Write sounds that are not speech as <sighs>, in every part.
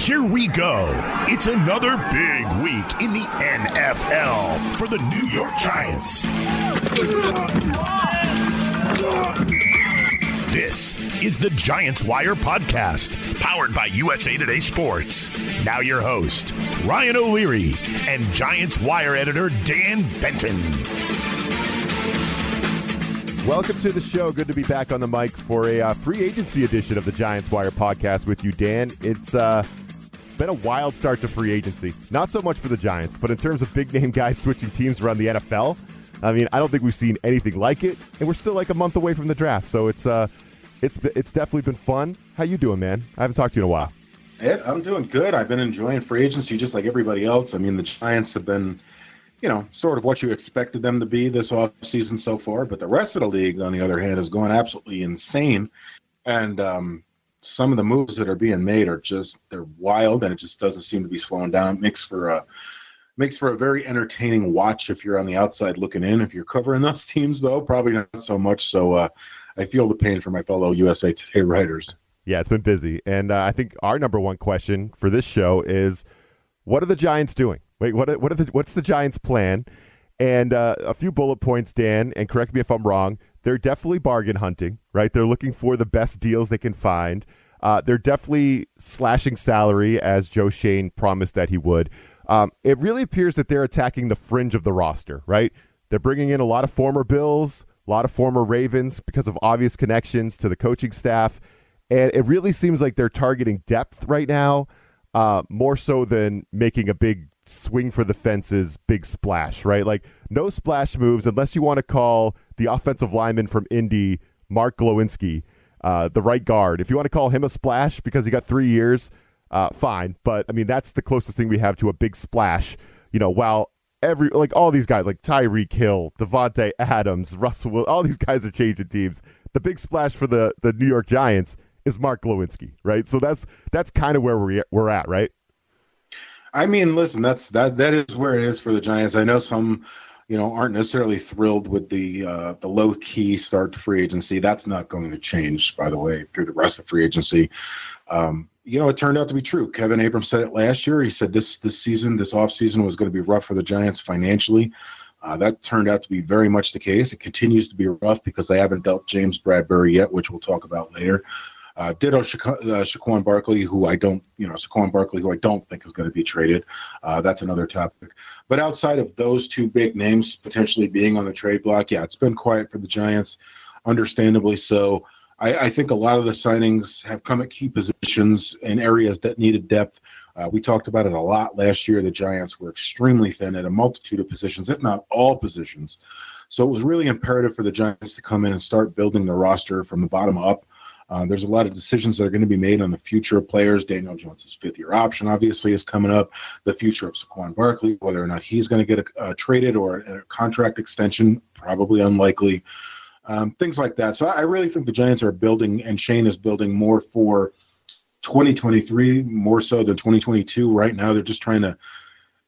Here we go. It's another big week in the NFL for the New York Giants. This is the Giants Wire podcast, powered by USA Today Sports. Now, your host, Ryan O'Leary, and Giants Wire editor, Dan Benton. Welcome to the show. Good to be back on the mic for a uh, free agency edition of the Giants Wire podcast with you, Dan. It's uh, been a wild start to free agency. Not so much for the Giants, but in terms of big name <laughs> guys switching teams around the NFL, I mean, I don't think we've seen anything like it, and we're still like a month away from the draft. So it's uh, it's it's definitely been fun. How you doing, man? I haven't talked to you in a while. I'm doing good. I've been enjoying free agency just like everybody else. I mean, the Giants have been, you know, sort of what you expected them to be this off season so far. But the rest of the league, on the other hand, is going absolutely insane. And um, some of the moves that are being made are just they're wild, and it just doesn't seem to be slowing down. Makes for a makes for a very entertaining watch if you're on the outside looking in. If you're covering <laughs> those teams, though, probably not so much. So uh, I feel the pain for my fellow USA Today writers. Yeah, it's been busy, and uh, I think our number one question for this show is, what are the Giants doing? Wait, what? Are, what are the? What's the Giants' plan? And uh, a few bullet points, Dan, and correct me if I'm wrong. They're definitely bargain hunting, right? They're looking for the best deals they can find. Uh, they're definitely slashing salary, as Joe Schoen promised that he would. Um, it really appears that they're attacking the fringe of the roster, right? They're bringing in a lot of former Bills, a lot of former Ravens because of obvious connections to the coaching staff. And it really seems like they're targeting depth right now, uh, more so than making a big swing for the fences, big splash, right? Like no splash moves unless you want to call the offensive lineman from Indy, Mark Glowinski, uh, the right guard. If you want to call him a splash because he got three years, uh, fine. But I mean, that's the closest thing we have to a big splash. You know, while every like all these guys like Tyreek Hill, Davante Adams, Russell, Will, all these guys are changing teams. The big splash for the the New York Giants is Mark Glowinski, right? So that's that's kind of where we we're at, right? I mean, listen, that's that that is where it is for the Giants. I know some, you know, aren't necessarily thrilled with the uh, the low key start to free agency. That's not going to change, by the way, through the rest of free agency. Um, you know, it turned out to be true. Kevin Abrams said it last year. He said this this season, this offseason was going to be rough for the Giants financially. Uh, that turned out to be very much the case. It continues to be rough because they haven't dealt James Bradberry yet, which we'll talk about later. Uh, ditto Sha- uh, Saquon Barkley, who I don't, you know, Saquon Barkley, who I don't think is going to be traded. Uh, that's another topic. But outside of those two big names potentially being on the trade block, yeah, it's been quiet for the Giants, understandably so. I, I think a lot of the signings have come at key positions in areas that needed depth. Uh, we talked about it a lot last year. The Giants were extremely thin at a multitude of positions, if not all positions. So it was really imperative for the Giants to come in and start building the roster from the bottom up. Uh, there's a lot of decisions that are going to be made on the future of players. Daniel Jones's fifth year option obviously is coming up. The future of Saquon Barkley, whether or not he's going to get a, uh, traded or a contract extension, probably unlikely. Um, things like that. So I really think the Giants are building, and Schoen is building more for 2023 more so than 2022. Right now, they're just trying to,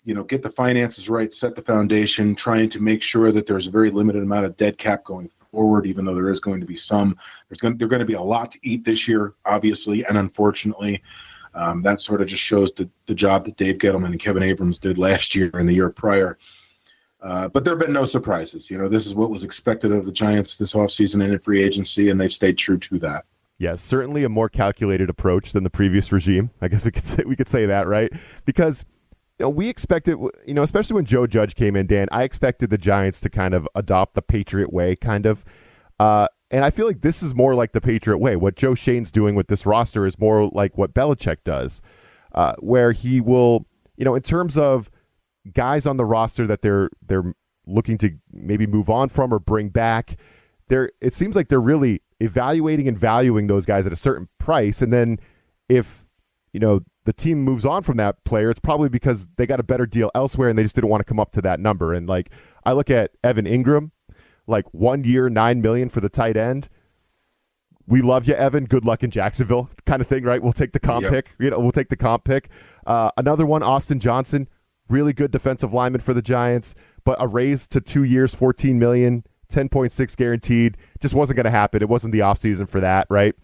you know, get the finances right, set the foundation, trying to make sure that there's a very limited amount of dead cap going forward. Even though there is going to be some, there's going there's going to be a lot to eat this year, obviously, and unfortunately. Um, that sort of just shows the, the job that Dave Gettleman and Kevin Abrams did last year and the year prior. Uh, but there have been no surprises. You know, this is what was expected of the Giants this offseason and in free agency, and they've stayed true to that. Yeah, certainly a more calculated approach than the previous regime. I guess we could <laughs> say we could say that, right? Because you know, we expected, you know, especially when Joe Judge came in, Dan, I expected the Giants to kind of adopt the Patriot way, kind of. Uh, and I feel like this is more like the Patriot way. What Joe Schoen's doing with this roster is more like what Belichick does, uh, where he will, you know, in terms of guys on the roster that they're they're looking to maybe move on from or bring back. They're it seems like they're really evaluating and valuing those guys at a certain price, and then if you know the team moves on from that player, it's probably because they got a better deal elsewhere and they just didn't want to come up to that number. And like I look at Evan Engram, like one year, nine million for the tight end. We love you, Evan. Good luck in Jacksonville, kind of thing, right? We'll take the comp yep. pick. You know, we'll take the comp pick. Uh, another one, Austin Johnson, really good defensive lineman for the Giants, but a raise to two years, 14 million, 10.6 guaranteed, just wasn't going to happen. It wasn't the offseason for that, right?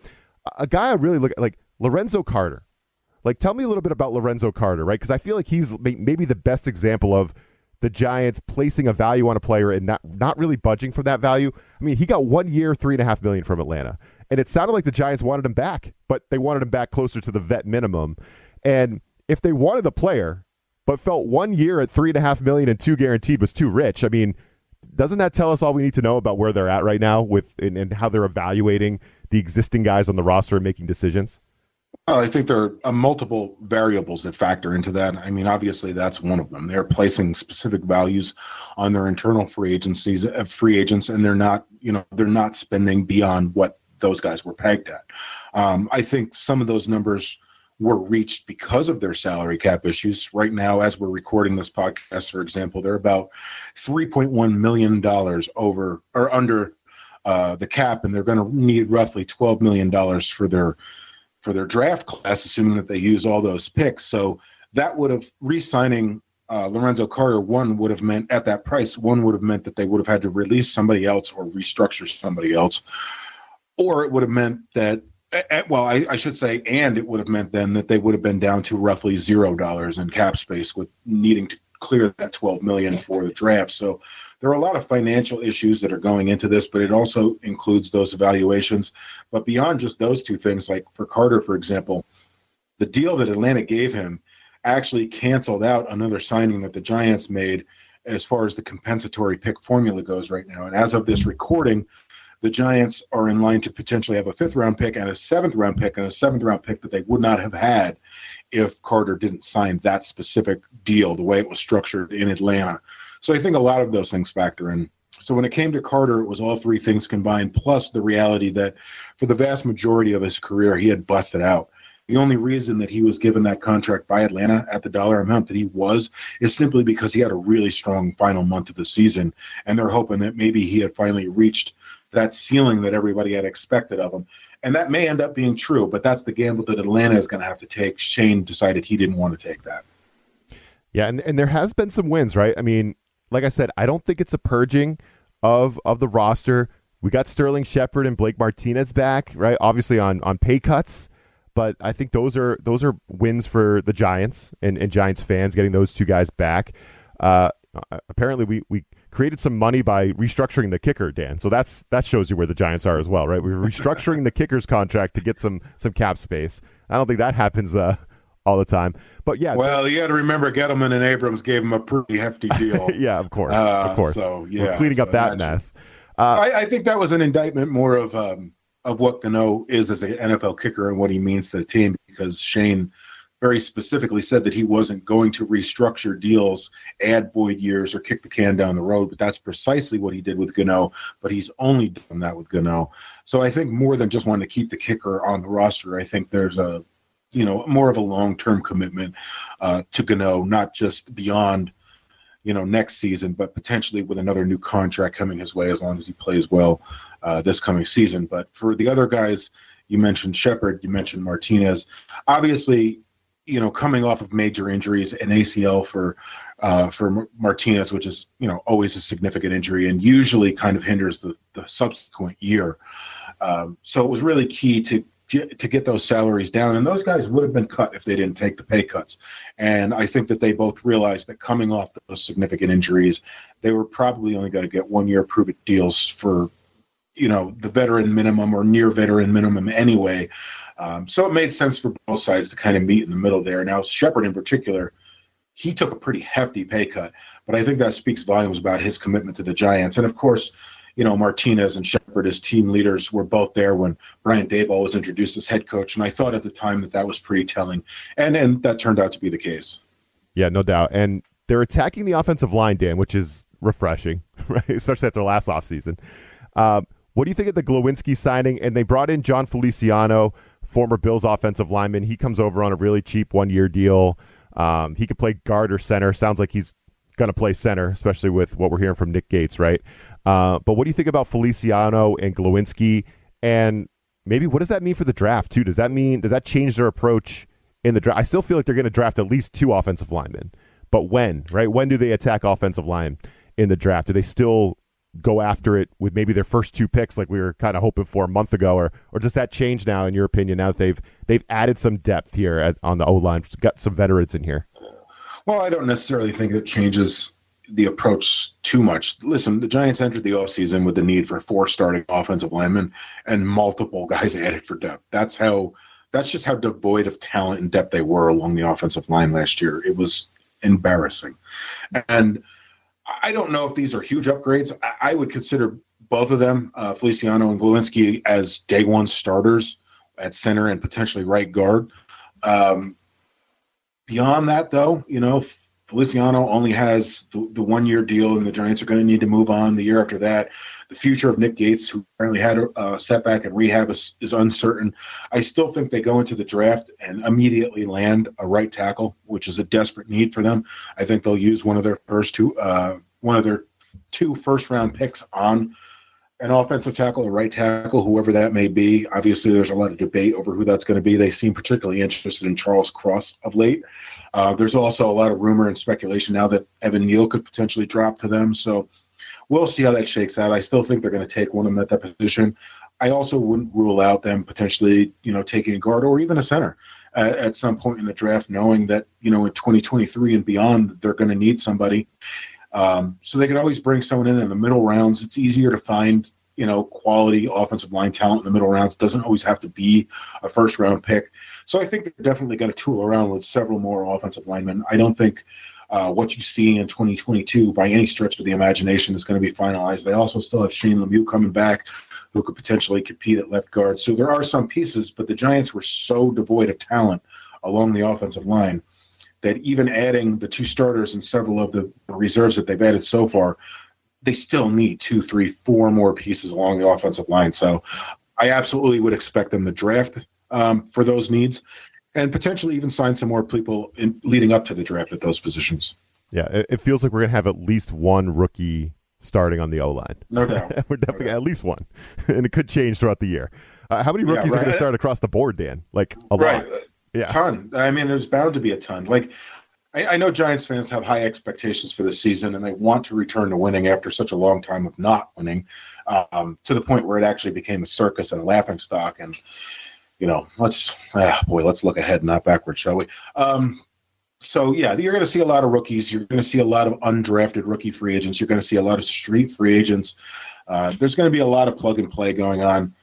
A guy I really look at, like Lorenzo Carter. Like tell me a little bit about Lorenzo Carter, right? Because I feel like he's maybe the best example of the Giants placing a value on a player and not not really budging for that value. I mean, he got one year, three and a half million from Atlanta, and it sounded like the Giants wanted him back, but they wanted him back closer to the vet minimum. And if they wanted the player, but felt one year at three and a half million and two guaranteed was too rich, I mean, doesn't that tell us all we need to know about where they're at right now with and, and how they're evaluating the existing guys on the roster and making decisions? I think there are multiple variables that factor into that. I mean, obviously, that's one of them. They're placing specific values on their internal free agencies, uh, free agents, and they're not, you know, they're not spending beyond what those guys were pegged at. Um, I think some of those numbers were reached because of their salary cap issues. Right now, as we're recording this podcast, for example, they're about $3.1 million over or under uh, the cap, and they're going to need roughly $12 million for their for their draft class, assuming that they use all those picks. So that would have re-signing uh, Lorenzo Carter. One would have meant at that price. One would have meant that they would have had to release somebody else or restructure somebody else, or it would have meant that. Well, I, I should say, and it would have meant then that they would have been down to roughly zero dollars in cap space, with needing to clear that 12 million for the draft. So there are a lot of financial issues that are going into this, but it also includes those evaluations. But beyond just those two things, like for Carter, for example, the deal that Atlanta gave him actually canceled out another signing that the Giants made as far as the compensatory pick formula goes right now. And as of this recording, the Giants are in line to potentially have a fifth round pick and a seventh round pick and a seventh round pick that they would not have had if Carter didn't sign that specific deal the way it was structured in Atlanta. So I think a lot of those things factor in. So when it came to Carter, it was all three things combined, plus the reality that for the vast majority of his career, he had busted out. The only reason that he was given that contract by Atlanta at the dollar amount that he was is simply because he had a really strong final month of the season. And they're hoping that maybe he had finally reached that ceiling that everybody had expected of him. And that may end up being true, but that's the gamble that Atlanta is going to have to take. Schoen decided he didn't want to take that. Yeah, and, and there has been some wins, right? I mean, like I said, I don't think it's a purging of of the roster. We got Sterling Shepard and Blake Martinez back, right? Obviously on on pay cuts, but I think those are those are wins for the Giants and, and Giants fans getting those two guys back. Uh, apparently, we we created some money by restructuring the kicker, Dan. So that's that shows you where the Giants are as well, right? We're <laughs> restructuring the kicker's contract to get some some cap space. I don't think that happens uh, all the time. But yeah, well, you got to remember Gettleman and Abrams gave him a pretty hefty deal. <laughs> yeah, of course, uh, of course. So yeah, we're cleaning so up that mess. Uh, I, I, think that was an indictment more of um, of what Gano is as an NFL kicker and what he means to the team because Schoen very specifically said that he wasn't going to restructure deals, add void years, or kick the can down the road. But that's precisely what he did with Gano. But he's only done that with Gano. So I think more than just wanting to keep the kicker on the roster, I think there's a, you know, more of a long term commitment uh, to Gano, not just beyond, you know, next season, but potentially with another new contract coming his way as long as he plays well uh, this coming season. But for the other guys, you mentioned Shepard, you mentioned Martinez. Obviously, you know, coming off of major injuries, an ACL for uh, for Martinez, which is you know always a significant injury and usually kind of hinders the, the subsequent year. Um, so it was really key to to get those salaries down, and those guys would have been cut if they didn't take the pay cuts. And I think that they both realized that coming off those significant injuries, they were probably only going to get one year prove it deals for you know the veteran minimum or near veteran minimum anyway. Um, so it made sense for both sides to kind of meet in the middle there. Now Shepard in particular, he took a pretty hefty pay cut, but I think that speaks volumes about his commitment to the Giants. And of course, you know Martinez and Shepard as team leaders were both there when Brian Daboll was introduced as head coach, and I thought at the time that that was pretty telling, and and that turned out to be the case. Yeah, no doubt. And they're attacking the offensive line, Dan, which is refreshing, <laughs> right? Especially after last offseason. Um, what do you think of the Glowinski signing? And they brought in Jon Feliciano, former Bills offensive lineman. He comes over on a really cheap one year deal. Um, he could play guard or center. Sounds like he's going to play center, especially with what we're hearing from Nick Gates, right? Uh, but what do you think about Feliciano and Glowinski? And maybe what does that mean for the draft too? Does that mean does that change their approach in the draft? I still feel like they're going to draft at least two offensive linemen, but when, right? When do they attack offensive line in the draft? Do they still go after it with maybe their first two picks like we were kind of hoping for a month ago or or does that change now in your opinion now that they've they've added some depth here at, on the O-line got some veterans in here? Well I don't necessarily think it changes the approach too much. Listen the Giants entered the offseason with the need for four starting offensive linemen and multiple <laughs> guys added for depth. That's how that's just how devoid of talent and depth they were along the offensive line last year. It was embarrassing. And I don't know if these are huge upgrades. I, I would consider both of them, uh, Feliciano and Glowinski, as day one starters at center and potentially right guard. Um, beyond that, though, you know, Feliciano only has the, the one year deal, and the Giants are going to need to move on the year after that. The future of Nick Gates, who apparently had a, setback in rehab, is, is, uncertain. I still think they go into the draft and immediately land a right tackle, which is a desperate need for them. I think they'll use one of their first two, uh, one of their two first round picks on an offensive tackle or right tackle, whoever that may be. Obviously, there's a lot of debate over who that's going to be. They seem particularly interested in Charles Cross of late. Uh, there's also a lot of rumor and speculation now that Evan Neal could potentially drop to them. So we'll see how that shakes out. I still think they're going to take one of them at that position. I also wouldn't rule out them potentially, you know, taking a guard or even a center at, at some point in the draft, knowing that you know in 2023 and beyond they're going to need somebody. Um, so they can always bring someone in in the middle rounds. It's easier to find you know quality offensive line talent in the middle rounds. Doesn't always have to be a first round pick. So I think they're definitely going to tool around with several more offensive linemen. I don't think uh, what you see in 2022 by any stretch of the imagination is going to be finalized. They also still have Shane Lemieux coming back, who could potentially compete at left guard. So there are some pieces, but the Giants were so devoid of talent along the offensive line that even adding the two starters and several of the reserves that they've added so far, they still need two, three, four more pieces along the offensive line. So I absolutely would expect them to draft um, for those needs, and potentially even sign some more people in, leading up to the draft at those positions. Yeah, it, feels like we're going to have at least one rookie starting on the O line. No doubt. <laughs> we're definitely no doubt. at least one, <laughs> and it could change throughout the year. Uh, how many rookies yeah, right. are going to start across the board, Dan? Like a right. lot. Yeah, ton. I mean, there's bound to be a ton. Like, I, I, know Giants fans have high expectations for the season, and they want to return to winning after such a long time of not winning, um, to the point where it actually became a circus and a laughing stock. And you know, let's ah, boy, let's look ahead, not backward, shall we? Um, so yeah, you're going to see a lot of rookies. You're going to see a lot of undrafted rookie free agents. You're going to see a lot of street free agents. Uh, there's going to be a lot of plug and play going on,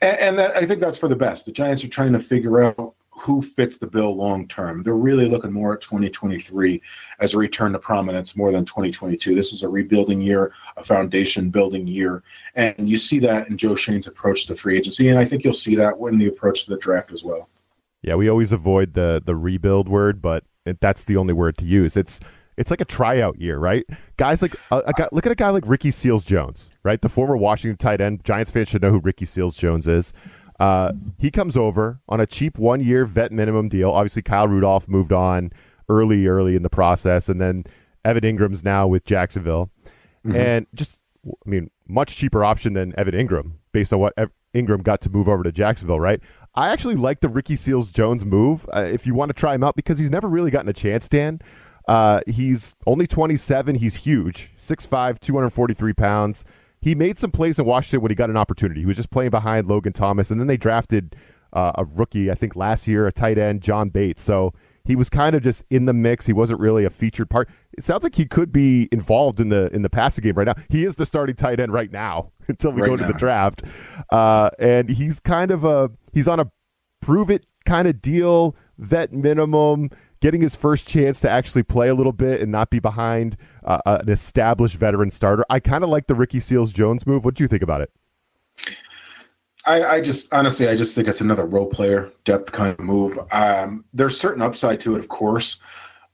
and, and that, I think that's for the best. The Giants are trying to figure out who fits the bill long term. They're really looking more at 2023 as a return to prominence more than 2022. This is a rebuilding year, a foundation building year. And you see that in Joe Schoen's approach to free agency. And I think you'll see that when the approach to the draft as well. Yeah, we always avoid the the rebuild word, but it, that's the only word to use. It's it's like a tryout year, right? Guys like a, a guy, look at a guy like Ricky Seals Jones, right? The former Washington tight end. Giants fans should know who Ricky Seals Jones is. Uh, he comes over on a cheap one year vet minimum deal. Obviously, Kyle Rudolph moved on early, early in the process, and then Evan Engram's now with Jacksonville, mm-hmm. and just I mean, much cheaper option than Evan Engram based on what Ev- Engram got to move over to Jacksonville, right? I actually like the Ricky Seals Jones move. Uh, if you want to try him out, because he's never really gotten a chance, Dan. Uh, he's only 27. He's huge, 6'5, 243 pounds he made some plays in Washington when he got an opportunity. He was just playing behind Logan Thomas, and then they drafted uh, a rookie, I think last year, a tight end, John Bates. So he was kind of just in the mix. He wasn't really a featured part. It sounds like he could be involved in the in the passing game right now. He is the starting tight end right now <laughs> until we right go now. to the draft, uh, and he's kind of a he's on a prove it kind of deal, vet minimum getting his first chance to actually play a little bit and not be behind uh, an established veteran starter. I kind of like the Ricky Seals Jones move. What do you think about it? I, I, just honestly, I just think it's another role player depth kind of move. Um, there's certain upside to it, of course.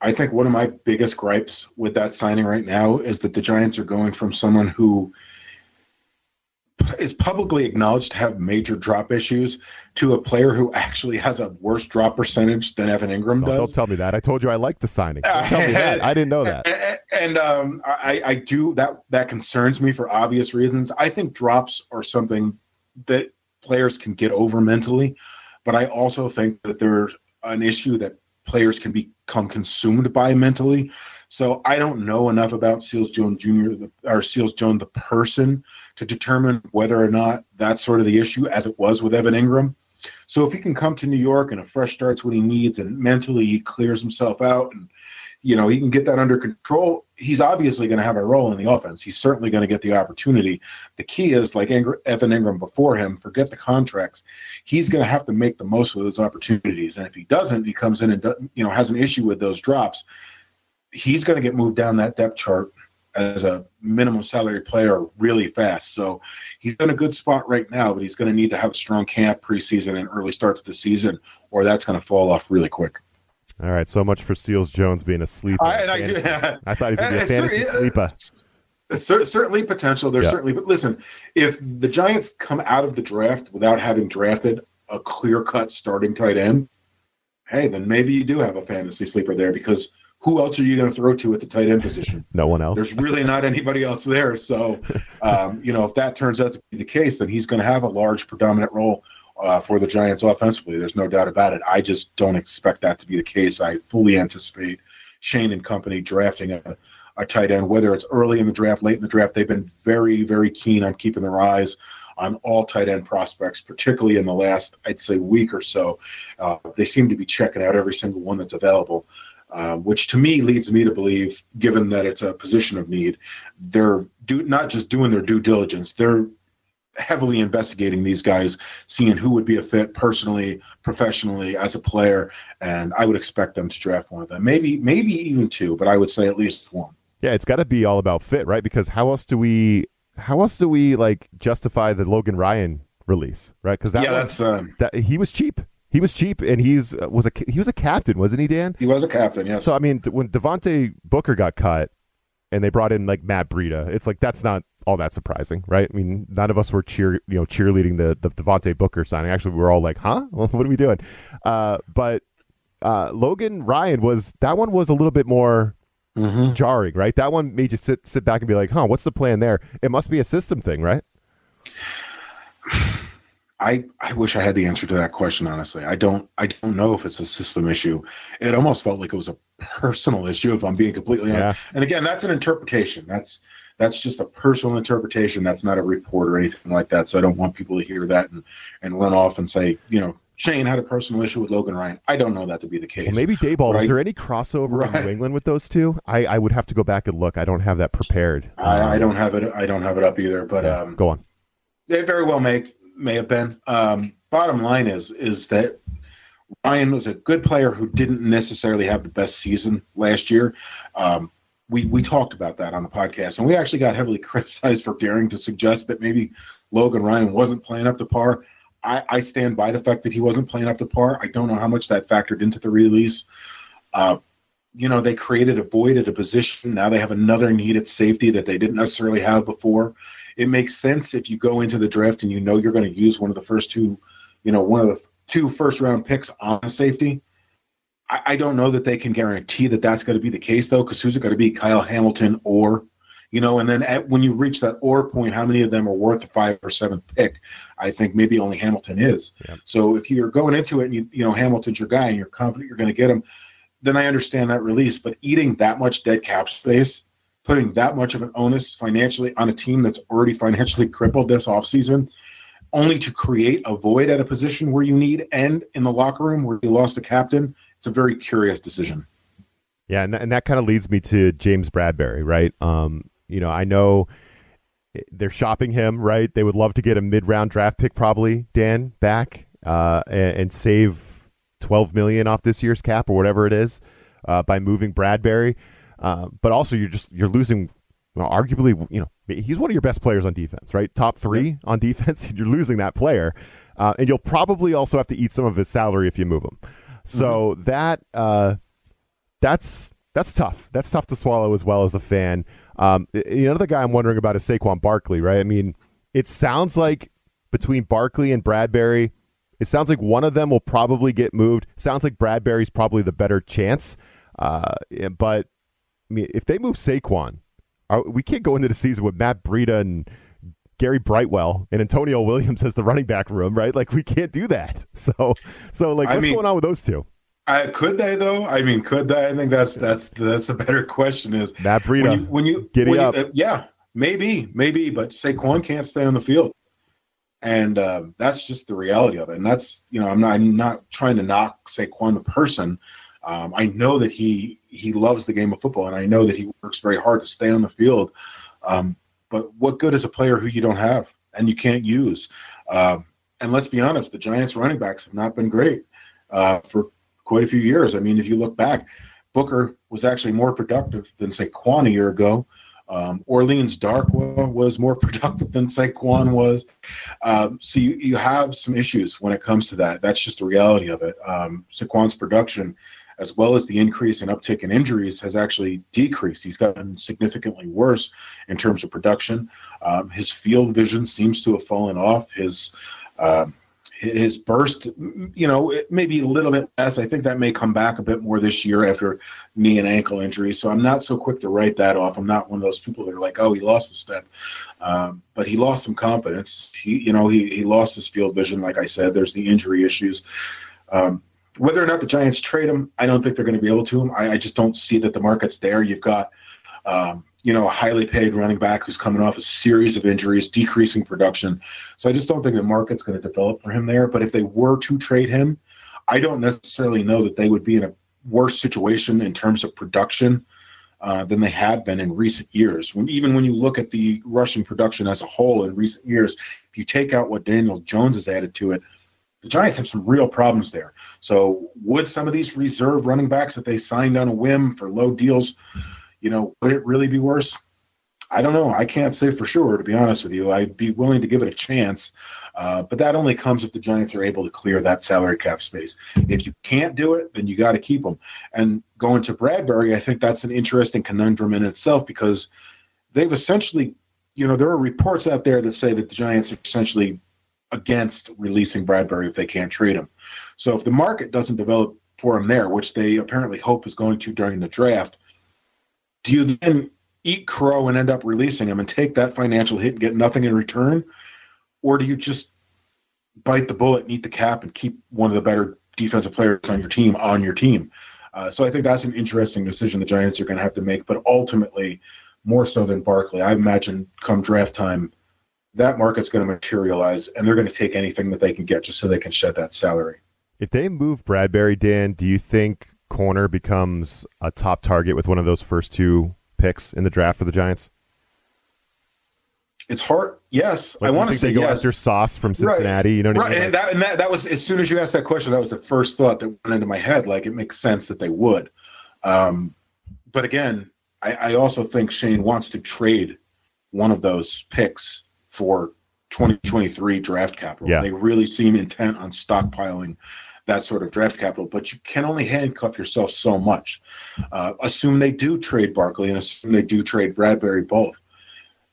I think one of my biggest gripes with that signing right now is that the Giants are going from someone who is publicly acknowledged to have major drop issues to a player who actually has a worse drop percentage than Evan Engram does. Don't tell me that. I told you I like the signing. Don't tell me that. I didn't know that. <laughs> And, um, I, I do that. That concerns me for obvious reasons. I think drops are something that players can get over mentally, but I also think that there's an issue that players can become consumed by mentally. So I don't know enough about Seals Jones Jr. or Seals Jones the person to determine whether or not that's sort of the issue, as it was with Evan Engram. So if he can come to New York and a fresh start's what he needs, and mentally he clears himself out, and you know he can get that under control, he's obviously going to have a role in the offense. He's certainly going to get the opportunity. The key is like Evan Engram before him. Forget the contracts. He's going to have to make the most of those opportunities, and if he doesn't, he comes in and you know has an issue with those drops he's going to get moved down that depth chart as a minimum salary player really fast. So he's in a good spot right now, but he's going to need to have a strong camp preseason and early start to the season, or that's going to fall off really quick. All right, so much for Seals Jones being a sleeper. I, I, yeah. I thought he was going to be a fantasy uh, sleeper. Certainly potential. There's yeah. certainly, but listen, if the Giants come out of the draft without having drafted a clear cut starting tight end, hey, then maybe you do have a fantasy sleeper there because who else are you going to throw to at the tight end position? <laughs> no one else. There's really not anybody else there. So, um, you know, if that turns out to be the case, then he's going to have a large predominant role uh, for the Giants offensively. There's no doubt about it. I just don't expect that to be the case. I fully anticipate Schoen and company drafting a, a tight end, whether it's early in the draft, late in the draft. They've been very, very keen on keeping their eyes on all tight end prospects, particularly in the last, I'd say, week or so. Uh, they seem to be checking out every single one that's available. Uh, which to me leads me to believe, given that it's a position of need, they're do, not just doing their due diligence, they're heavily investigating these guys, seeing who would be a fit personally, professionally, as a player, and I would expect them to draft one of them. Maybe, maybe even two, but I would say at least one. Yeah, it's got to be all about fit, right? Because how else do we, how else do we like justify the Logan Ryan release, right? Because that yeah, one, that's um, that he was cheap. He was cheap, and he's uh, was a he was a captain, wasn't he, Dan? He was a captain, yes. So I mean, when Devontae Booker got cut, and they brought in like Matt Breida, it's like that's not all that surprising, right? I mean, none of us were cheer you know cheerleading the the Devontae Booker signing. Actually, we were all like, "Huh, <laughs> what are we doing?" Uh, but uh, Logan Ryan was that one was a little bit more mm-hmm. jarring, right? That one made you sit sit back and be like, "Huh, what's the plan there?" It must be a system thing, right? <sighs> <sighs> I, I wish I had the answer to that question. Honestly, I don't I don't know if it's a system issue. It almost felt like it was a personal issue. If I'm being completely yeah. honest, and again, that's an interpretation. That's that's just a personal interpretation. That's not a report or anything like that. So I don't want people to hear that and and run off and say, you know, Schoen had a personal issue with Logan Ryan. I don't know that to be the case. Well, maybe Daboll. Right? Is there any crossover right. in New England with those two? I, I would have to go back and look. I don't have that prepared. I, um, I don't have it. I don't have it up either. But yeah, um, go on. They very well may may have been. Um, bottom line is is that Ryan was a good player who didn't necessarily have the best season last year. Um, we we talked about that on the podcast, and we actually got heavily <laughs> criticized for daring to suggest that maybe Logan Ryan wasn't playing up to par. I, I stand by the fact that he wasn't playing up to par. I don't know how much that factored into the release. Uh, you know, they created a void at a position. Now they have another need at safety that they didn't necessarily have before it makes sense if you go into the draft and you know you're going to use one of the first two, you know, one of the two first round picks on a safety. I, I don't know that they can guarantee that that's going to be the case though, because who's it going to be? Kyle Hamilton or, you know, and then at, when you reach that or point, how many of them are worth a five or seventh pick? I think maybe only Hamilton is. Yeah. So if you're going into it and you, you know Hamilton's your guy and you're confident you're going to get him, then I understand that release. But eating that much dead cap space putting that much of an onus financially on a team that's already financially crippled this offseason, only to create a void at a position where you need and in the locker room where you lost a captain. It's a very curious decision. Yeah, and, th- and that kind of leads me to James Bradberry, right? Um, you know, I know they're shopping him, right? They would love to get a mid-round draft pick, probably Dan back, uh, and, and, save twelve million off this year's cap or whatever it is uh, by moving Bradberry. Uh, but also, you're just you're losing. Well, arguably, you know, he's one of your best players on defense, right? Top three yeah. on defense. <laughs> You're losing that player, uh, and you'll probably also have to eat some of his salary if you move him. So mm-hmm. that uh, that's that's tough. That's tough to swallow as well as a fan. Um, another guy I'm wondering about is Saquon Barkley, right? I mean, it sounds like between Barkley and Bradberry, it sounds like one of them will probably get moved. Sounds like Bradberry's probably the better chance. Uh, but mean, if they move Saquon, are, we can't go into the season with Matt Breida and Gary Brightwell and Antonio Williams <laughs> as the running back room, right? Like we can't do that. <laughs> So, so like, what's I mean, going on with those two? I, could they though? I mean, could they? I think that's that's that's a better question. Is Matt Breida when you, when you giddy when up? You, uh, yeah, maybe, maybe, but Saquon can't stay on the field, and uh, that's just the reality of it. And that's you know, I'm not I'm not trying to knock Saquon the person. Um, I know that he he loves the game of football, and I know that he works very hard to stay on the field. Um, but what good is a player who you don't have and you can't use? Um, and let's be honest, the Giants' running backs have not been great uh, for quite a few years. I mean, if you look back, Booker was actually more productive than Saquon a year ago. Um, Orleans Darkwa was more <laughs> productive than Saquon was. Um, so you, you have some issues when it comes to that. That's just the reality of it. Um, Saquon's production, as well as the increase in uptick in injuries, has actually decreased. He's gotten significantly worse in terms of production. Um, his field vision seems to have fallen off. His um, his burst, you know, maybe a little bit less. I think that may come back a bit more this year after knee and ankle injuries. So I'm not so quick to write that off. I'm not one of those people that are like, oh, he lost a step, um, but he lost some confidence. He, you know, he he lost his field vision. Like I said, there's the injury issues. Um, whether or not the Giants trade him, I don't think they're going to be able to. I, I just don't see that the market's there. You've got um, you know, a highly paid running back who's coming off a series of injuries, decreasing production. So I just don't think the market's going to develop for him there. But if they were to trade him, I don't necessarily know that they would be in a worse situation in terms of production uh, than they have been in recent years. When even when you look at the rushing production as a whole in recent years, if you take out what Daniel Jones has added to it, the Giants have some real problems there. So would some of these reserve running backs that they signed on a whim for low deals? you know, would it really be worse? I don't know. I can't say for sure, to be honest with you. I'd be willing to give it a chance, uh, but that only comes if the Giants are able to clear that salary cap space. If you can't do it, then you got to keep them. And going to Bradberry, I think that's an interesting conundrum in itself because they've essentially, you know, there are reports out there that say that the Giants essentially against releasing Bradberry if they can't trade him. So if the market doesn't develop for him there, which they apparently hope is going to during the draft, do you then eat crow and end up releasing him and take that financial hit and get nothing in return? Or do you just bite the bullet and eat the cap and keep one of the better defensive players on your team on your team? Uh, so I think that's an interesting decision the Giants are going to have to make. But ultimately, more so than Barkley, I imagine come draft time, that market's going to materialize and they're going to take anything that they can get just so they can shed that salary. If they move Bradberry, Dan, do you think corner becomes a top target with one of those first two picks in the draft for the Giants? It's hard. Yes, like, I want to say they go yes. after Sauce from Cincinnati. Right. You know, what right? I mean? and, that, and that that was as soon as you asked that question, that was the first thought that went into my head. Like it makes sense that they would. Um, but again, I, I also think Schoen wants to trade one of those picks for 2023 draft capital. Yeah. They really seem intent on stockpiling that sort of draft capital, but you can only handcuff yourself so much. Uh, assume they do trade Barkley and assume they do trade Bradberry both.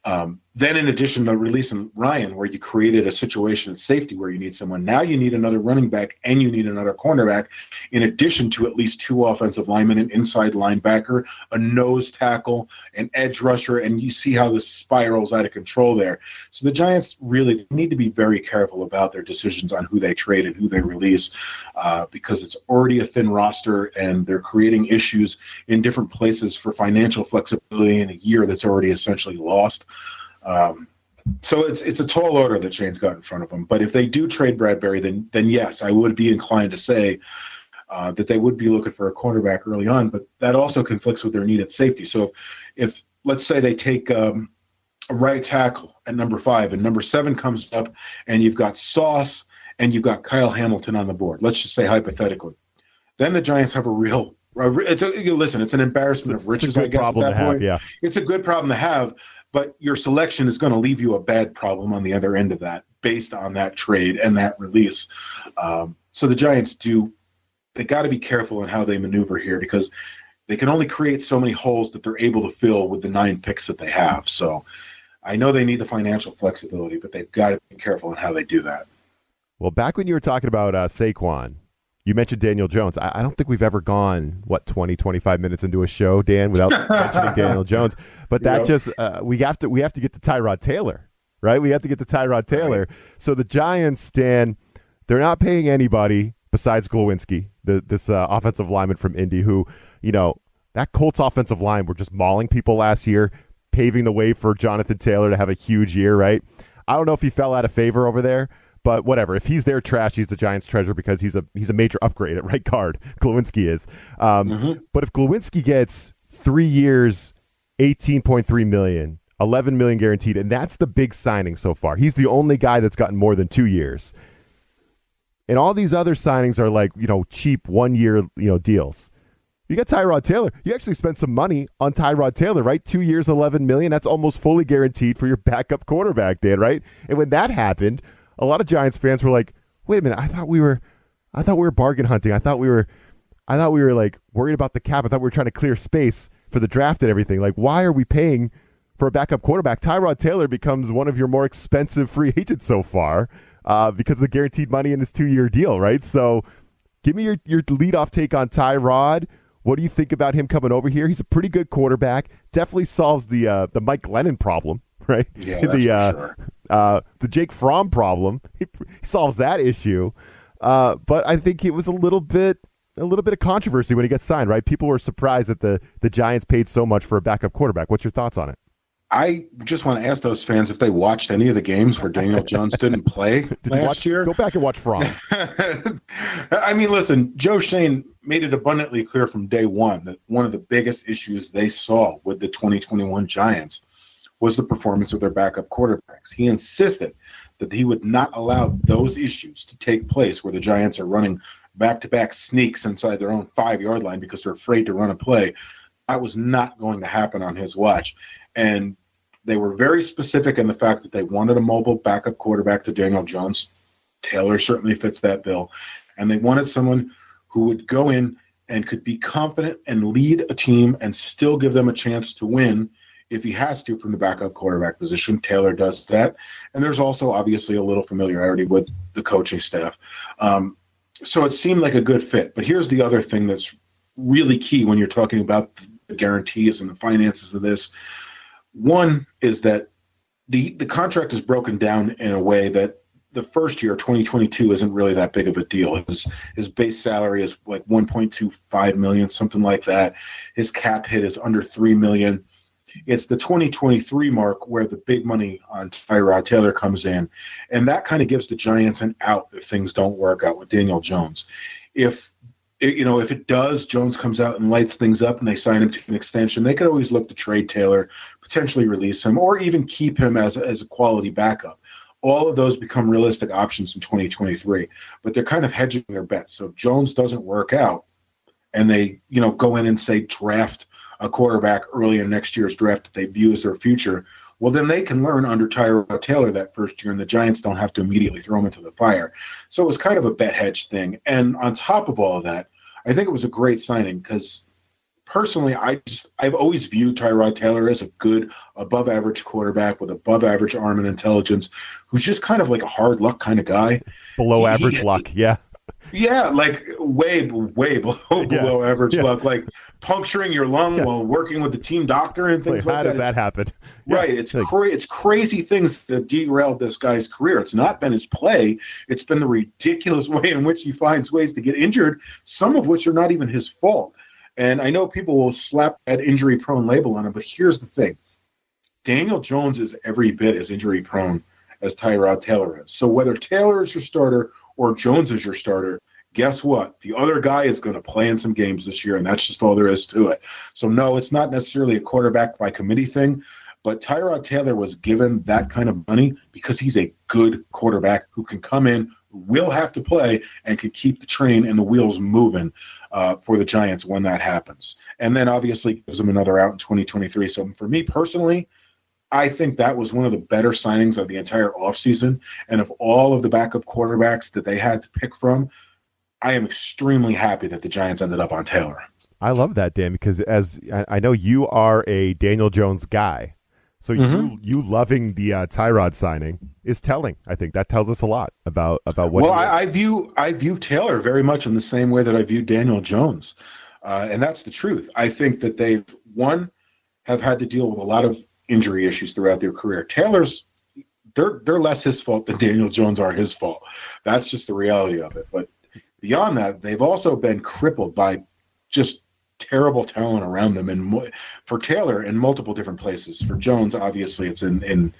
Um, then, in addition to releasing Ryan, where you created a situation at safety where you need someone, now you need another running back and you need another cornerback, in addition to at least two offensive linemen, an inside linebacker, a nose tackle, an edge rusher, and you see how this spirals out of control there. So the Giants really need to be very careful about their decisions on who they trade and who they release, uh, because it's already a thin roster and they're creating issues in different places for financial flexibility in a year that's already essentially lost. Um, so it's it's a tall order that Schoen's got in front of them. But if they do trade Bradberry, then then yes, I would be inclined to say uh, that they would be looking for a cornerback early on. But that also conflicts with their need at safety. So if, if let's say they take um, a right tackle at number five, and number seven comes up, and you've got Sauce and you've got Kyle Hamilton on the board. Let's just say hypothetically, then the Giants have a real. It's a, listen. It's an embarrassment It's a- of riches. a I guess problem at to that have, point, yeah. it's a good problem to have but your selection is going to leave you a bad problem on the other end of that based on that trade and that release. Um, so the Giants do, they got to be careful in how they maneuver here because they can only create so many holes that they're able to fill with the nine picks that they have. So I know they need the financial flexibility, but they've got to be careful in how they do that. Well, back when you were talking about uh, Saquon, you mentioned Daniel Jones. I, I don't think we've ever gone, what, 20, 25 minutes into a show, Dan, without <laughs> mentioning Daniel Jones. But that Yep. just, uh, we have to we have to get to Tyrod Taylor, right? We have to get to Tyrod Taylor. So the Giants, Dan, they're not paying anybody. besides Glowinski, the, this uh, offensive lineman from Indy, who, you know, that Colts offensive line were just mauling people last year, paving the way for Jonathan Taylor to have a huge year, right? I don't know if he fell out of favor over there, but whatever. If he's their trash, he's the Giants' treasure because he's a he's a major upgrade at right guard. <laughs> Glowinski is. Um, mm-hmm. But if Glowinski gets three years, eighteen point three million, 11 million guaranteed, and that's the big signing so far. He's the only guy that's gotten more than two years. And all these other signings are like, you know, cheap one year, you know, deals. You got Tyrod Taylor. You actually spent some money on Tyrod Taylor, right? Two years, eleven million. That's almost fully guaranteed for your backup quarterback, Dan, right? And when that happened, a lot of Giants fans were like, "Wait a minute! I thought we were, I thought we were bargain hunting. I thought we were, I thought we were like worried about the cap. I thought we were trying to clear space for the draft and everything. Like, why are we paying for a backup quarterback? Tyrod Taylor becomes one of your more expensive free <laughs> agents so far uh, because of the guaranteed money in his two-year deal, right? So, give me your your leadoff take on Tyrod." What do you think about him coming over here? He's a pretty good quarterback. Definitely solves the uh, the Mike Glennon problem, <laughs> right? Yeah, <laughs> the uh, sure. Uh, the Jake Fromm problem. He, he solves that issue. Uh, but I think it was a little bit a little bit of controversy when he got signed, right? People were surprised that the the Giants paid so much for a backup quarterback. What's your thoughts on it? I just want to ask those fans if they watched any of the games where Daniel Jones didn't play <laughs> Did last watch, year. Go back and watch Fromm. <laughs> I mean, listen, Joe Schoen made it abundantly clear from day one that one of the biggest issues they saw with the 2021 Giants was the performance of their backup quarterbacks. He insisted that he would not allow those issues to take place where the Giants are running back to back sneaks inside their own five yard line because they're afraid to run a play. That was not going to happen on his watch. And they were very specific in the fact that they wanted a mobile backup quarterback to Daniel Jones. Taylor certainly fits that bill. And they wanted someone who would go in and could be confident and lead a team and still give them a chance to win if he has to from the backup quarterback position. Taylor does that. And there's also obviously a little familiarity with the coaching staff. Um, so it seemed like a good fit. But here's the other thing that's really key when you're talking about the guarantees and the finances of this. One is that the the contract is broken down in a way that the first year, 2022, isn't really that big of a deal. His his base salary is like 1.25 million, something like that. His cap hit is under three million. It's the 2023 mark where the big money on Tyrod Taylor comes in, and that kind of gives the Giants an out if things don't work out with Daniel Jones. If you know, if it does, Jones comes out and lights things up, and they sign him to an extension. They could always look to trade Taylor, potentially release him, or even keep him as as a quality backup. All of those become realistic options in 2023, but they're kind of hedging their bets. So if Jones doesn't work out, and they you know go in and say draft a quarterback early in next year's draft that they view as their future, well, then they can learn under Tyrod Taylor that first year, and the Giants don't have to immediately throw him into the fire. So it was kind of a bet hedge thing. And on top of all of that, I think it was a great signing because personally, I just I've always viewed Tyrod Taylor as a good, above average quarterback with above average arm and intelligence, who's just kind of like a hard luck kind of guy. Below average he, luck, yeah. Yeah, like way, way below <laughs> below average yeah. luck, like puncturing your lung yeah. while working with the team doctor and things like, how that. How does that happen? <laughs> Right, it's like, cra- it's crazy things that derailed this guy's career. It's not been his play; it's been the ridiculous <laughs> way in which he finds ways to get injured, some of which are not even his fault. And I know people will slap that injury-prone label on him, but here's the thing: Daniel Jones is every bit as injury-prone as Tyrod Taylor is. So whether Taylor is your starter or Jones is your starter, guess what? The other guy is going to play in some games this year, and that's just all there is to it. So, no, it's not necessarily a quarterback by committee thing, but Tyrod Taylor was given that kind of money because he's a good quarterback who can come in, will have to play, and can keep the train and the wheels moving uh, for the Giants when that happens. And then obviously gives them another out in 2023. So, for me personally, I think that was one of the better signings of the entire offseason. And of all of the backup quarterbacks that they had to pick from, I am extremely happy that the Giants ended up on Taylor. I love that, Dan, because as I know you are a Daniel Jones guy. So mm-hmm. you you loving the uh, Tyrod signing is telling. I think that tells us a lot about about what. Well, I, I, view I view Taylor very much in the same way that I view Daniel Jones, uh, and that's the truth. I think that they've one have had to deal with a lot of injury issues throughout their career. Taylor's they're they're less his fault than Daniel Jones are his fault. That's just the reality of it. But beyond that, they've also been crippled by just terrible talent around them. And for Taylor, in multiple different places. For Jones, obviously, it's in in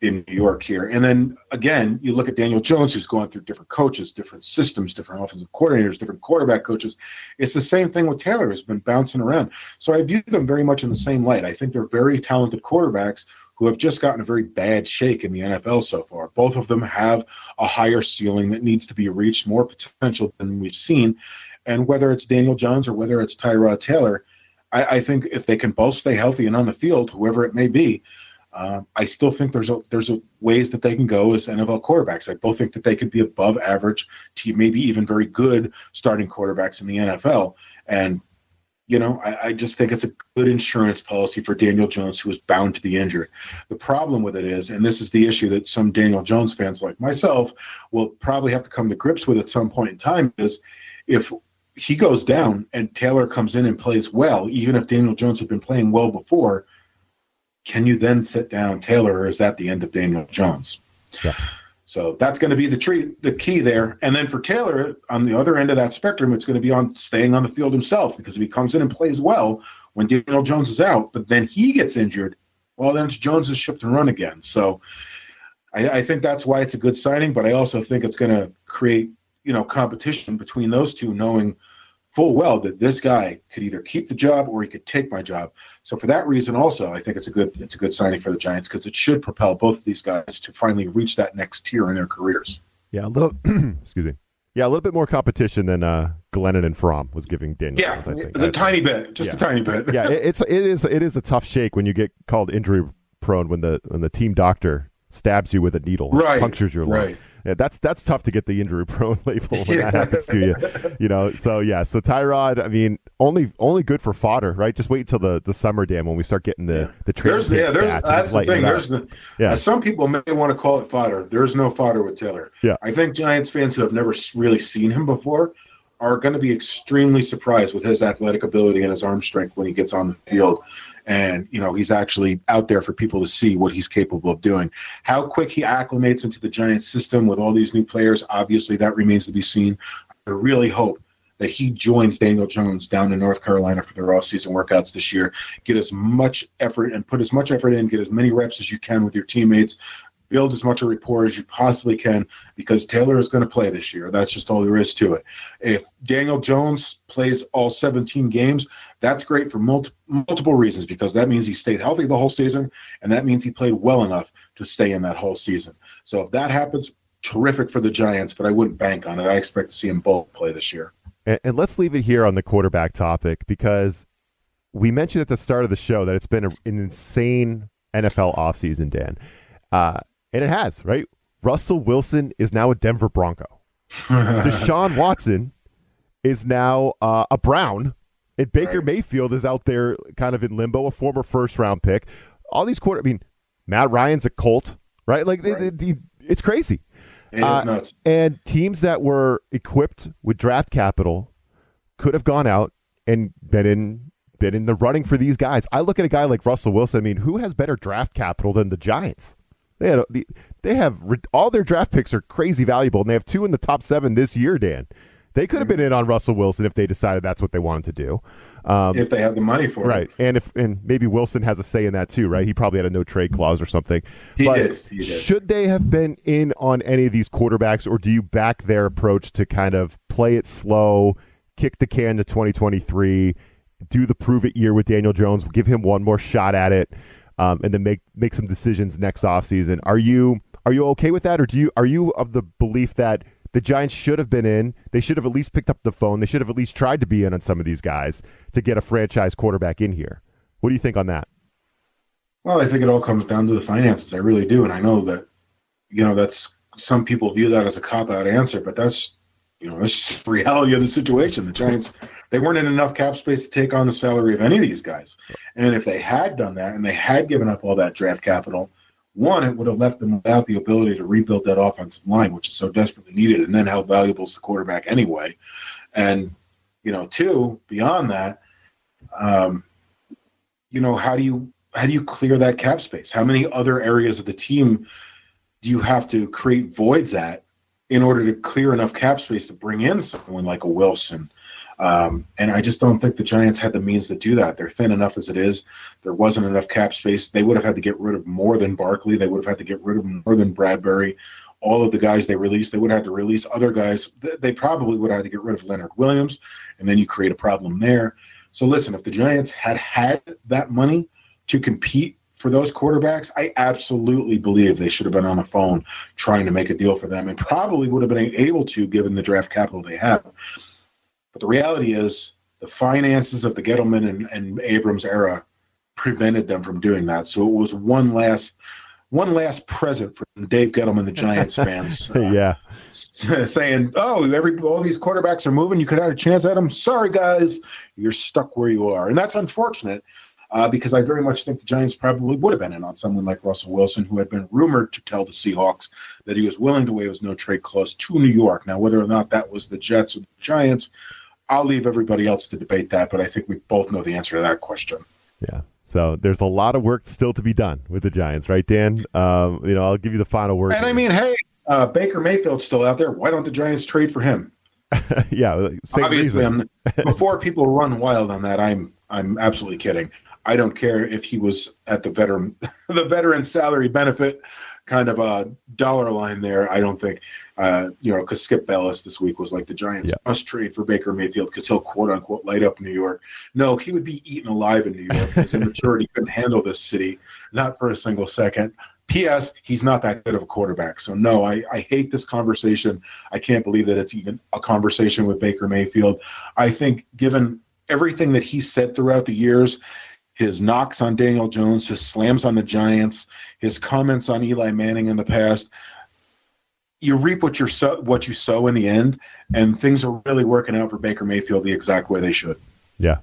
in New York here. And then again, you look at Daniel Jones, who's going through different coaches, different systems, different offensive coordinators, different quarterback coaches. It's the same thing with Taylor, who's been bouncing around. So I view them very much in the same light. I think they're very talented quarterbacks who have just gotten a very bad shake in the NFL so far. Both of them have a higher ceiling that needs to be reached, more potential than we've seen. And whether it's Daniel Jones or whether it's Tyrod Taylor, I, I think if they can both stay healthy and on the field, whoever it may be, uh, I still think there's a there's a ways that they can go as NFL quarterbacks. I both think that they could be above average, to maybe even very good starting quarterbacks in the NFL. And you know, I, I, just think it's a good insurance policy for Daniel Jones, who is bound to be injured. The problem with it is, and this is the issue that some Daniel Jones fans like myself will probably have to come to grips with at some point in time, is if he goes down and Taylor comes in and plays well, even if Daniel Jones had been playing well before, can you then sit down Taylor, or is that the end of Daniel Jones? Yeah. So that's going to be the tree, the key there. And then for Taylor, on the other end of that spectrum, it's going to be on staying on the field himself because if he comes in and plays well when Daniel Jones is out, but then he gets injured, well, then it's Jones's ship to run again. So I, I think that's why it's a good signing. But I also think it's going to create you know competition between those two, knowing full well that this guy could either keep the job or he could take my job. So for that reason, also, I think it's a good it's a good signing for the Giants because it should propel both of these guys to finally reach that next tier in their careers. Yeah, a little. <clears throat> excuse me. Yeah, a little bit more competition than uh, Glennon and Fromm was giving Daniel. Yeah, Jones, I think. the tiny bit, just yeah. a tiny bit. yeah, it, it's it is it is a tough shake when you get called injury prone when the when the team doctor stabs you with a needle, right, punctures your lung. Right yeah, that's that's tough to get the injury <laughs> prone label when that happens to you. You know, so yeah, so Tyrod, I mean, only only good for fodder, right? Just wait until the, the summer Dan when we start getting the yeah. the there's, yeah, there's, that's the thing. There's the, yeah. some people may want to call it fodder. There's no fodder with Taylor. Yeah, I think Giants fans who have never really seen him before are going to be extremely surprised with his athletic ability and his arm strength when he gets on the field and you know he's actually out there for people to see what he's capable of doing. How quick he acclimates into the Giants system with all these new players, obviously that remains to be seen. I really hope that he joins Daniel Jones down in North Carolina for their off-season workouts this year. Get as much effort and put as much effort in, get as many reps as you can with your teammates build as much a rapport as you possibly can because Taylor is going to play this year. That's just all there is to it. If Daniel Jones plays all 17 games, that's great for multi- multiple reasons because that means he stayed healthy the whole season and that means he played well enough to stay in that whole season. So if that happens, terrific for the Giants, but I wouldn't bank on it. I expect to see him both play this year. And, and let's leave it here on the quarterback topic because we mentioned at the start of the show that it's been a, an insane NFL offseason, Dan. Uh, and it has, right? Russell Wilson is now a Denver Bronco. <laughs> Deshaun Watson is now uh, a Brown. And Baker right. Mayfield is out there kind of in limbo, a former first round pick. All these quarter, I mean, Matt Ryan's a Colt, right? Like, right. They, they, it's crazy. It uh, and teams that were equipped with draft capital could have gone out and been in been in the running for these guys. I look at a guy like Russell Wilson. I mean, who has better draft capital than the Giants? They had the, they have all their draft picks are crazy valuable, and they have two in the top seven this year. Dan, they could have been in on Russell Wilson if they decided that's what they wanted to do. Um, if they had the money for it, right? And if and maybe Wilson has a say in that too, right? He probably had a no trade clause or something. He but did. He did. Should they have been in on any of these quarterbacks, or do you back their approach to kind of play it slow, kick the can to 2023, do the prove it year with Daniel Jones, give him one more shot at it? Um, and then make make some decisions next offseason. Are you are you okay with that, or do you are you of the belief that the Giants should have been in? They should have at least picked up the phone. They should have at least tried to be in on some of these guys to get a franchise quarterback in here. What do you think on that? Well, I think it all comes down to the finances. I really do, and I know that you know that's some people view that as a cop out answer, but that's you know that's the reality of the situation. The Giants they weren't in enough cap space to take on the salary of any of these guys. And if they had done that and they had given up all that draft capital, one, it would have left them without the ability to rebuild that offensive line, which is so desperately needed. And then how valuable is the quarterback anyway? And, you know, two, beyond that, um, you know, how do you how do you clear that cap space? How many other areas of the team do you have to create voids at in order to clear enough cap space to bring in someone like a Wilson. Um, and I just don't think the Giants had the means to do that. They're thin enough as it is. There wasn't enough cap space. They would have had to get rid of more than Barkley. They would have had to get rid of more than Bradberry. All of the guys they released, they would have had to release other guys. They probably would have had to get rid of Leonard Williams, and then you create a problem there. So listen, if the Giants had had that money to compete for those quarterbacks, I absolutely believe they should have been on the phone trying to make a deal for them and probably would have been able to given the draft capital they have. But the reality is the finances of the Gettleman and, and Abrams era prevented them from doing that. So it was one last one last present from Dave Gettleman, the Giants <laughs> fans. Uh, yeah, <laughs> saying, "Oh, every all these quarterbacks are moving. You could have a chance at them. Sorry, guys, you're stuck where you are." And that's unfortunate uh, because I very much think the Giants probably would have been in on someone like Russell Wilson, who had been rumored to tell the Seahawks that he was willing to waive his no trade clause to New York. Now, whether or not that was the Jets or the Giants, I'll leave everybody else to debate that, but I think we both know the answer to that question. Yeah. So there's a lot of work still to be done with the Giants, right, Dan? Um, you know, I'll give you the final word. And I mean, hey, uh, Baker Mayfield's still out there. Why don't the Giants trade for him? <laughs> yeah, obviously. <laughs> before people run wild on that, I'm I'm absolutely kidding. I don't care if he was at the veteran <laughs> the veteran salary benefit kind of a dollar line there. I don't think uh, you know, because Skip Bayless this week was like the Giants yeah. must trade for Baker Mayfield because he'll quote unquote light up New York. No, he would be eaten alive in New York. His immaturity couldn't handle this city, not for a single second. P.S. He's not that good of a quarterback. So no, I, I hate this conversation. I can't believe that it's even a conversation with Baker Mayfield. I think given everything that he said throughout the years, his knocks on Daniel Jones, his slams on the Giants, his comments on Eli Manning in the past, you reap what you sow, what you sow in the end, and things are really working out for Baker Mayfield the exact way they should. Yeah.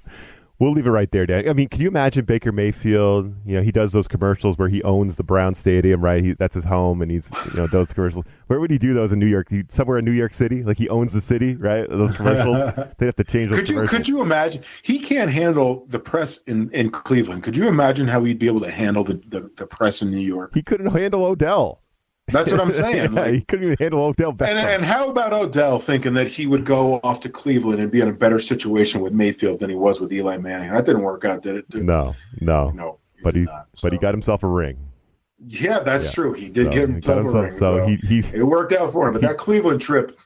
We'll leave it right there, Dan. I mean, can you imagine Baker Mayfield? You know, he does those commercials where he owns the Brown Stadium, right? He, that's his home, and he's you know those commercials. Where would he do those in New York? He, somewhere in New York City, like he owns the city, right? Those commercials. <laughs> They have to change those. Could you could you imagine? He can't handle the press in, in Cleveland. Could you imagine how he'd be able to handle the, the, the press in New York? He couldn't handle Odell. That's what I'm <laughs> saying. yeah, like, he couldn't even handle Odell Beckham. And, and, how about Odell thinking that he would go off to Cleveland and be in a better situation with Mayfield than he was with Eli Manning? That didn't work out, did it? No, no, no. But he, not, so. but he got himself a ring. Yeah, that's yeah. true. He did so get himself, himself, a ring. So, so he, he, it worked out for him. But he, that Cleveland trip,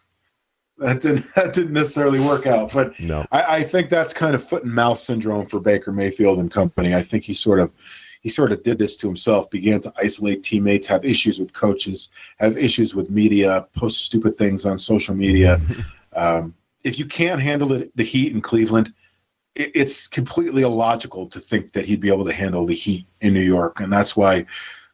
that didn't <laughs> that didn't necessarily work out. But no. I, I think that's kind of foot and mouth syndrome for Baker Mayfield and company. I think he sort of he sort of did this to himself, began to isolate teammates, have issues with coaches, have issues with media, post stupid things on social media. <laughs> um, if you can't handle it, the heat in Cleveland, it, it's completely illogical to think that he'd be able to handle the heat in New York. And that's why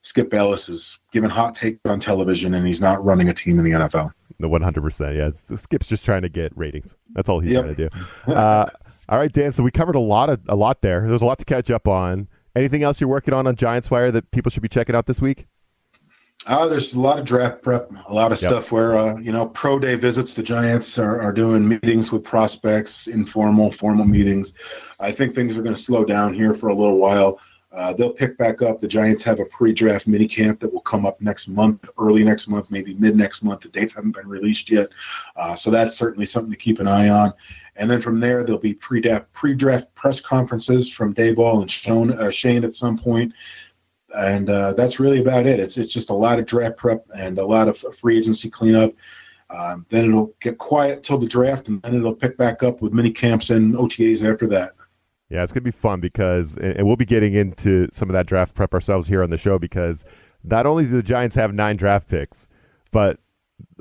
Skip Bayless is giving hot takes on television and he's not running a team in the NFL. The 100%. Yeah. Skip's just trying to get ratings. That's all he's yep. trying to do. Uh, <laughs> all right, Dan. So we covered a lot of a lot there. There's a lot to catch up on. Anything else you're working on on Giants Wire that people should be checking out this week? Uh, there's a lot of draft prep, a lot of yep. stuff where, uh, you know, pro day visits. The Giants are, are doing meetings with prospects, informal, formal meetings. I think things are going to slow down here for a little while. Uh, they'll pick back up. The Giants have a pre-draft mini camp that will come up next month, early next month, maybe mid next month. The dates haven't been released yet, uh, so that's certainly something to keep an eye on. And then from there, there'll be pre-draft, pre-draft press conferences from Daboll and Shane, uh, Schoen at some point. And uh, that's really about it. It's it's just a lot of draft prep and a lot of free agency cleanup. Um, then it'll get quiet till the draft, and then it'll pick back up with mini camps and OTAs after that. Yeah, it's gonna be fun because, and we'll be getting into some of that draft prep ourselves here on the show because not only do the Giants have nine draft picks, but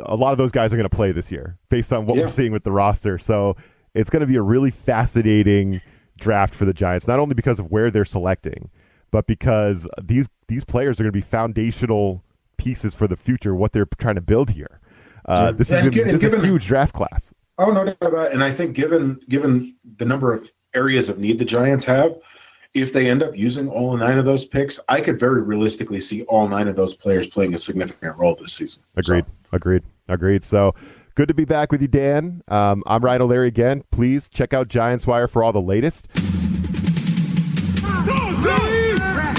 a lot of those guys are going to play this year based on what yeah. we're seeing with the roster. So it's going to be a really fascinating draft for the Giants, not only because of where they're selecting, but because these these players are going to be foundational pieces for the future, what they're trying to build here. Uh, this is, a, this given, is a huge draft class. Oh no doubt about it. And I think given given the number of areas of need the Giants have, if they end up using all nine of those picks, I could very realistically see all nine of those players playing a significant role this season. Agreed. So. Agreed. Agreed. So Good to be back with you, Dan. Um, I'm Ryan O'Leary again. Please check out Giants Wire for all the latest.